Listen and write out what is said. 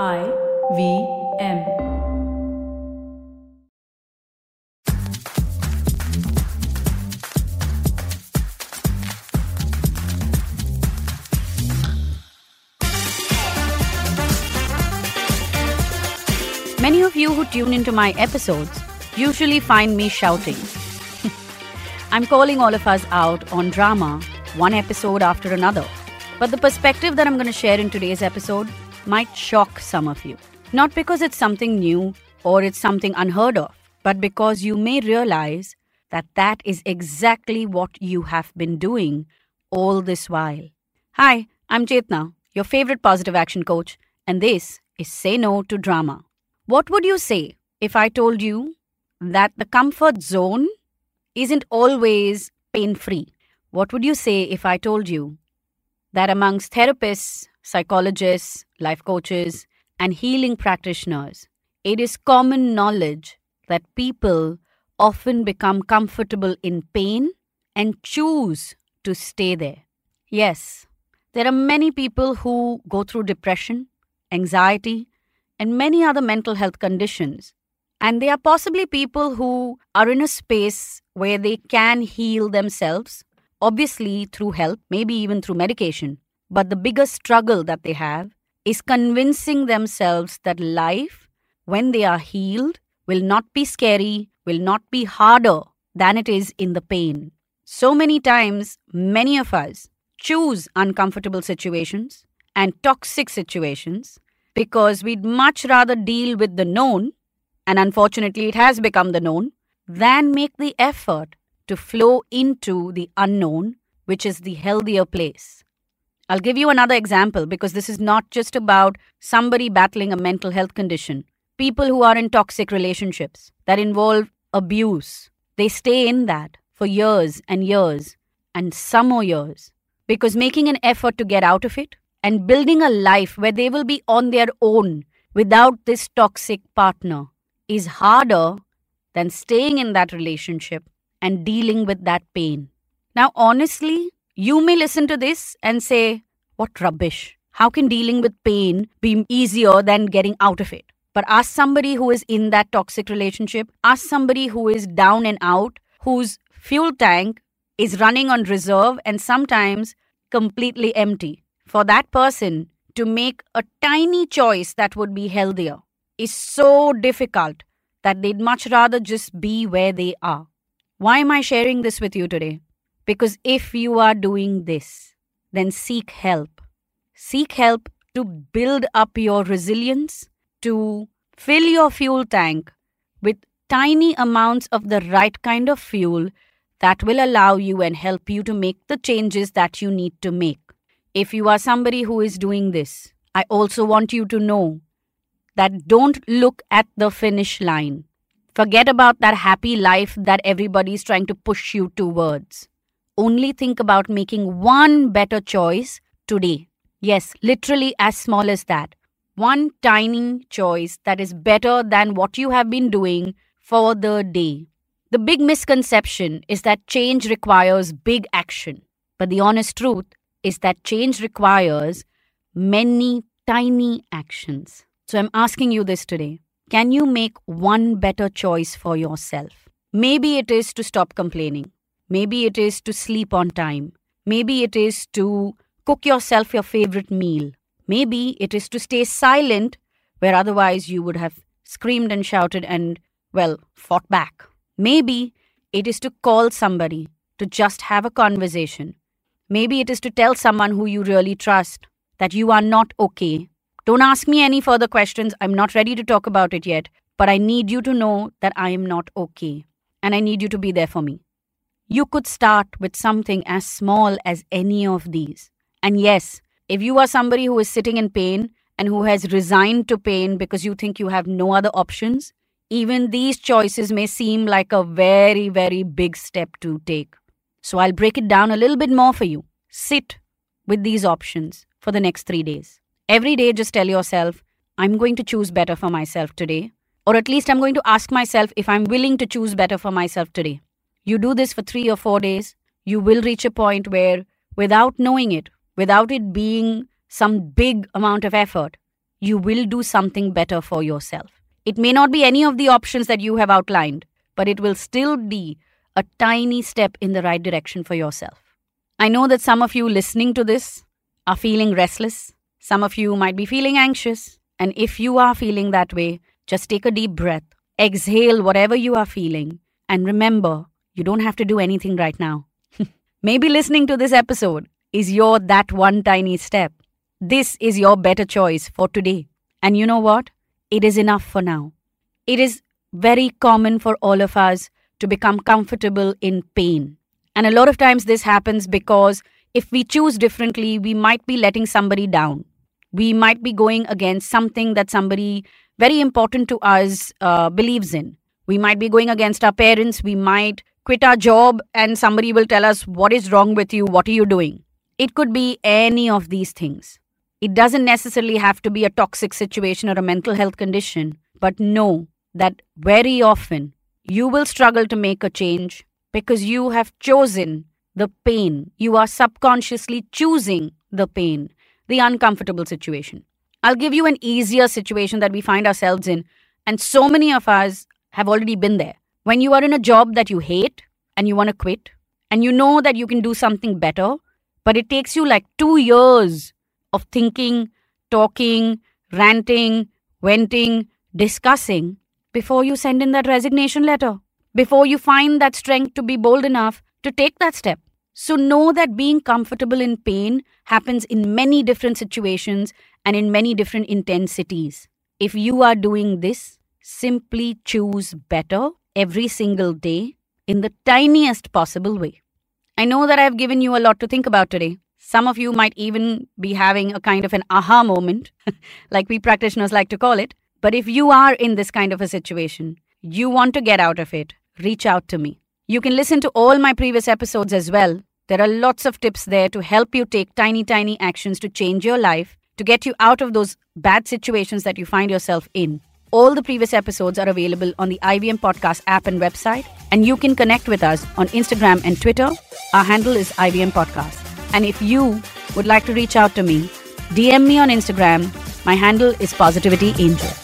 I V M. Many of you who tune into my episodes usually find me shouting. I'm calling all of us out on drama, one episode after another. But the perspective that I'm going to share in today's episode might shock some of you. Not because it's something new or it's something unheard of, but because you may realize that that is exactly what you have been doing all this while. Hi, I'm Chetna, your favorite positive action coach, and this is Say No to Drama. What would you say if I told you that the comfort zone isn't always pain free? What would you say if I told you that amongst therapists, psychologists, life coaches, and healing practitioners, it is common knowledge that people often become comfortable in pain and choose to stay there? Yes, there are many people who go through depression, anxiety, and many other mental health conditions. And they are possibly people who are in a space where they can heal themselves, obviously through help, maybe even through medication. But the biggest struggle that they have is convincing themselves that life, when they are healed, will not be scary, will not be harder than it is in the pain. So many times, many of us choose uncomfortable situations and toxic situations because we'd much rather deal with the known, and unfortunately it has become the known, than make the effort to flow into the unknown, which is the healthier place. I'll give you another example because this is not just about somebody battling a mental health condition. People who are in toxic relationships that involve abuse, they stay in that for years and years and some more years because making an effort to get out of it and building a life where they will be on their own without this toxic partner is harder than staying in that relationship and dealing with that pain. Now, honestly, you may listen to this and say, What rubbish! How can dealing with pain be easier than getting out of it? But ask somebody who is in that toxic relationship, ask somebody who is down and out, whose fuel tank is running on reserve and sometimes completely empty. For that person to make a tiny choice that would be healthier is so difficult that they'd much rather just be where they are. Why am I sharing this with you today? Because if you are doing this, then seek help. Seek help to build up your resilience, to fill your fuel tank with tiny amounts of the right kind of fuel that will allow you and help you to make the changes that you need to make. If you are somebody who is doing this, I also want you to know that don't look at the finish line. Forget about that happy life that everybody is trying to push you towards. Only think about making one better choice today. Yes, literally as small as that. One tiny choice that is better than what you have been doing for the day. The big misconception is that change requires big action. But the honest truth is that change requires many tiny actions. So I'm asking you this today. Can you make one better choice for yourself? Maybe it is to stop complaining. Maybe it is to sleep on time. Maybe it is to cook yourself your favorite meal. Maybe it is to stay silent where otherwise you would have screamed and shouted and, well, fought back. Maybe it is to call somebody to just have a conversation. Maybe it is to tell someone who you really trust that you are not okay. Don't ask me any further questions. I'm not ready to talk about it yet, but I need you to know that I am not okay and I need you to be there for me. You could start with something as small as any of these. And yes, if you are somebody who is sitting in pain and who has resigned to pain because you think you have no other options, even these choices may seem like a very, very big step to take. So I'll break it down a little bit more for you. Sit with these options for the next three days. Every day, just tell yourself, I'm going to choose better for myself today. Or at least I'm going to ask myself if I'm willing to choose better for myself today. You do this for three or four days, you will reach a point where, without knowing it, without it being some big amount of effort, you will do something better for yourself. It may not be any of the options that you have outlined, but it will still be a tiny step in the right direction for yourself. I know that some of you listening to this are feeling restless. Some of you might be feeling anxious. And if you are feeling that way, just take a deep breath, exhale whatever you are feeling, and remember, you don't have to do anything right now. Maybe listening to this episode is your that one tiny step. This is your better choice for today. And you know what? It is enough for now. It is very common for all of us to become comfortable in pain. And a lot of times this happens because if we choose differently, we might be letting somebody down. We might be going against something that somebody very important to us uh, believes in. We might be going against our parents. We might quit our job and somebody will tell us, What is wrong with you? What are you doing? It could be any of these things. It doesn't necessarily have to be a toxic situation or a mental health condition, but know that very often you will struggle to make a change because you have chosen the pain. You are subconsciously choosing the pain, the uncomfortable situation. I'll give you an easier situation that we find ourselves in, and so many of us have already been there. When you are in a job that you hate and you want to quit, and you know that you can do something better, but it takes you like two years of thinking, talking, ranting, venting, discussing before you send in that resignation letter, before you find that strength to be bold enough to take that step. So, know that being comfortable in pain happens in many different situations and in many different intensities. If you are doing this, simply choose better every single day in the tiniest possible way. I know that I've given you a lot to think about today. Some of you might even be having a kind of an aha moment, like we practitioners like to call it. But if you are in this kind of a situation, you want to get out of it, reach out to me. You can listen to all my previous episodes as well. There are lots of tips there to help you take tiny, tiny actions to change your life, to get you out of those bad situations that you find yourself in. All the previous episodes are available on the IVM Podcast app and website, and you can connect with us on Instagram and Twitter. Our handle is IVM Podcast. And if you would like to reach out to me, DM me on Instagram. My handle is Positivity Angel.